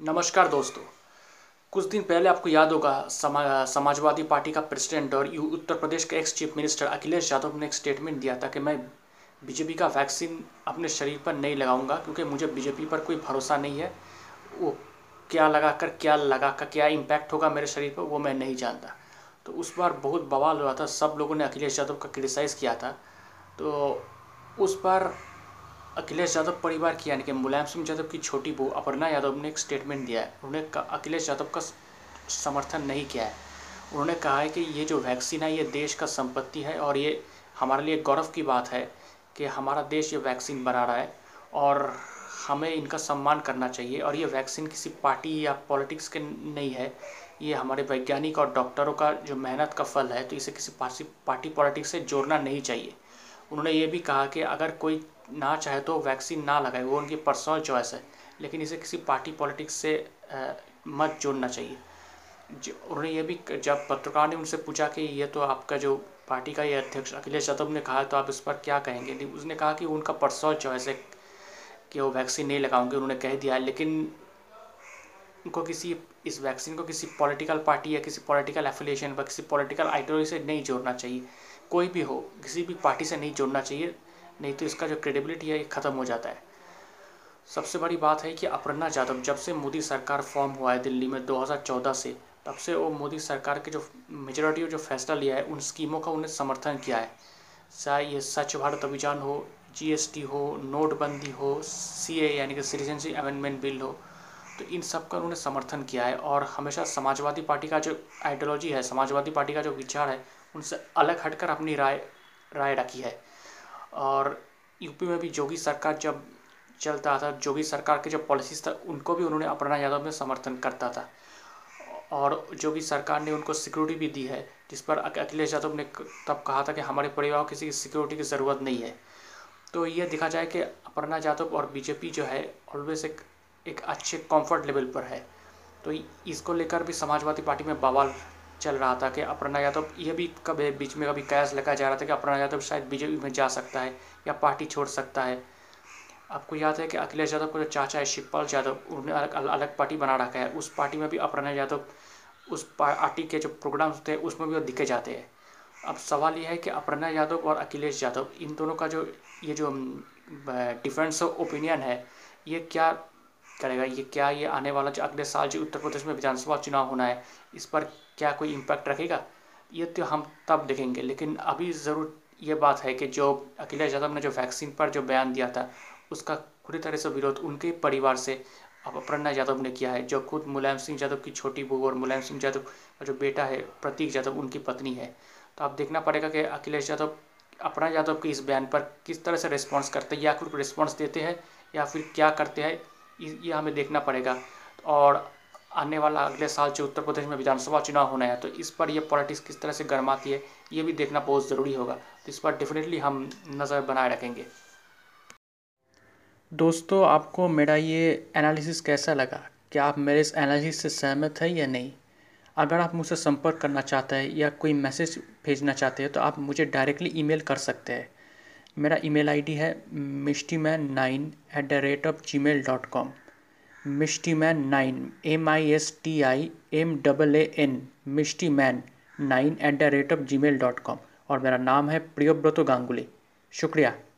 नमस्कार दोस्तों। कुछ दिन पहले आपको याद होगा समा, समाजवादी पार्टी का प्रेसिडेंट और यू उत्तर प्रदेश के ex chief minister Akhilesh Yadav ने एक स्टेटमेंट दिया था कि मैं बीजेपी का वैक्सीन अपने शरीर पर नहीं लगाऊँगा क्योंकि मुझे बीजेपी पर कोई भरोसा नहीं है। वो क्या लगा कर क्या लगा कर क्या इम्पैक्ट होगा मेरे शरीर पर वो मैं नहीं जानता। तो उस बार बहुत बवाल हुआ था सब लोगों ने अखिलेश यादव का क्रिटिसाइज़ किया था। तो उस बार अखिलेश यादव परिवार की यानी कि मुलायम सिंह यादव की छोटी बहू अपर्णा यादव ने एक स्टेटमेंट दिया है। उन्होंने अखिलेश यादव का समर्थन नहीं किया है। उन्होंने कहा है कि ये जो वैक्सीन है, ये देश का संपत्ति है और ये हमारे लिए गौरव की बात है कि हमारा देश ये वैक्सीन बना रहा है और हमें इनका सम्मान करना चाहिए और ये वैक्सीन किसी पार्टी या पॉलिटिक्स के नहीं है। ये हमारे वैज्ञानिक और डॉक्टरों का जो मेहनत का फल है तो इसे किसी पार्टी पॉलिटिक्स से जोड़ना नहीं चाहिए। उन्होंने ये भी कहा कि अगर कोई ना चाहे तो वैक्सीन ना लगाए, वो उनकी पर्सनल चॉइस है। लेकिन इसे किसी पार्टी पॉलिटिक्स से मत जोड़ना चाहिए। उन्होंने ये भी जब पत्रकार ने उनसे पूछा कि ये तो आपका जो पार्टी का ये अध्यक्ष अखिलेश यादव ने कहा तो आप इस पर क्या कहेंगे? उसने कहा कि उनका पर्सनल चॉइस है कि वो वैक्सीन नहीं लगाओगे उन्होंने कह दिया लेकिन उनको किसी, इस वैक्सीन को किसी पॉलिटिकल पार्टी या किसी पॉलिटिकल एफिलिएशन व किसी पॉलिटिकल आइडियोलॉजी से नहीं जोड़ना चाहिए। कोई भी हो, किसी भी पार्टी से नहीं जोड़ना चाहिए। नहीं तो इसका जो क्रेडिबिलिटी है, ये ख़त्म हो जाता है। सबसे बड़ी बात है कि अपर्णा यादव जब से मोदी सरकार फॉर्म हुआ है दिल्ली में 2014 से, तब से वो मोदी सरकार के जो मेजोरिटी जो फैसला लिया है, उन स्कीमों का उन्हें समर्थन किया है। चाहे ये स्वच्छ भारत अभियान हो जीएसटी हो, नोटबंदी हो सीए यानी कि सिटीजनशिप अमेंडमेंट बिल हो तो इन सब का उन्होंने समर्थन किया है और हमेशा समाजवादी पार्टी का जो आइडियोलॉजी है, समाजवादी पार्टी का जो विचार है, उनसे अलग हटकर अपनी राय राय रखी है। और यूपी में भी जोगी सरकार जब चलता था, जोगी सरकार के जो पॉलिसीज़ था, उनको भी उन्होंने अपर्णा यादव में समर्थन करता था। और जोगी सरकार ने उनको सिक्योरिटी भी दी है, जिस पर अखिलेश यादव ने तब कहा था कि हमारे परिवार को किसी की सिक्योरिटी की ज़रूरत नहीं है। तो ये देखा जाए कि अपर्णा यादव और बीजेपी जो है ऑलवेज एक एक अच्छे कंफर्ट लेवल पर है। तो इसको लेकर भी समाजवादी पार्टी में बवाल चल रहा था कि अपर्णा यादव यह भी कभी बीच में कभी कयास लगाया जा रहा था कि अपर्णा यादव शायद बीजेपी में जा सकता है या पार्टी छोड़ सकता है। आपको याद है कि अखिलेश यादव का जो चाचा है, शिवपाल यादव, उन्होंने अलग अलग पार्टी बना रखा है। उस पार्टी में भी अपर्णा यादव, उस पार्टी के जो प्रोग्राम्स होते हैं, उसमें भी वो दिखे जाते हैं। अब सवाल यह है कि अपर्णा यादव और अखिलेश यादव, इन दोनों का जो, ये जो डिफरेंस ऑफ़ ओपिनियन है, ये क्या करेगा? ये क्या ये आने वाला जो अगले साल जो उत्तर प्रदेश में विधानसभा चुनाव होना है, इस पर क्या कोई इम्पैक्ट रखेगा? ये तो हम तब देखेंगे, लेकिन अभी ज़रूर ये बात है कि जो अखिलेश यादव ने जो वैक्सीन पर जो बयान दिया था, उसका पूरी तरह से विरोध उनके परिवार से अब अपर्णा यादव ने किया है, जो खुद मुलायम सिंह यादव की छोटी बहू और मुलायम सिंह यादव का जो बेटा है, प्रतीक यादव, उनकी पत्नी है। तो आप देखना पड़ेगा कि अखिलेश यादव, अपना यादव के इस बयान पर किस तरह से रिस्पॉन्स करते हैं, या फिर रिस्पॉन्स देते हैं, या फिर क्या करते हैं ये हमें देखना पड़ेगा। और आने वाला अगले साल जो उत्तर प्रदेश में विधानसभा चुनाव होना है तो इस पर ये पॉलिटिक्स किस तरह से गर्माती है, ये भी देखना बहुत ज़रूरी होगा। तो इस पर डेफिनेटली हम नज़र बनाए रखेंगे। दोस्तों, आपको मेरा ये एनालिसिस कैसा लगा? क्या आप मेरे इस एनालिसिस से सहमत है या नहीं? अगर आप मुझसे संपर्क करना चाहते हैं या कोई मैसेज भेजना चाहते हैं तो आप मुझे डायरेक्टली ईमेल कर सकते हैं। मेरा ईमेल आईडी है Mishti man nine at the rate of Gmail dot com Mishti man nine M I S T I M double A N Mishti man nine at the rate of Gmail dot com और मेरा नाम है प्रियोव्रतो गांगुली। शुक्रिया।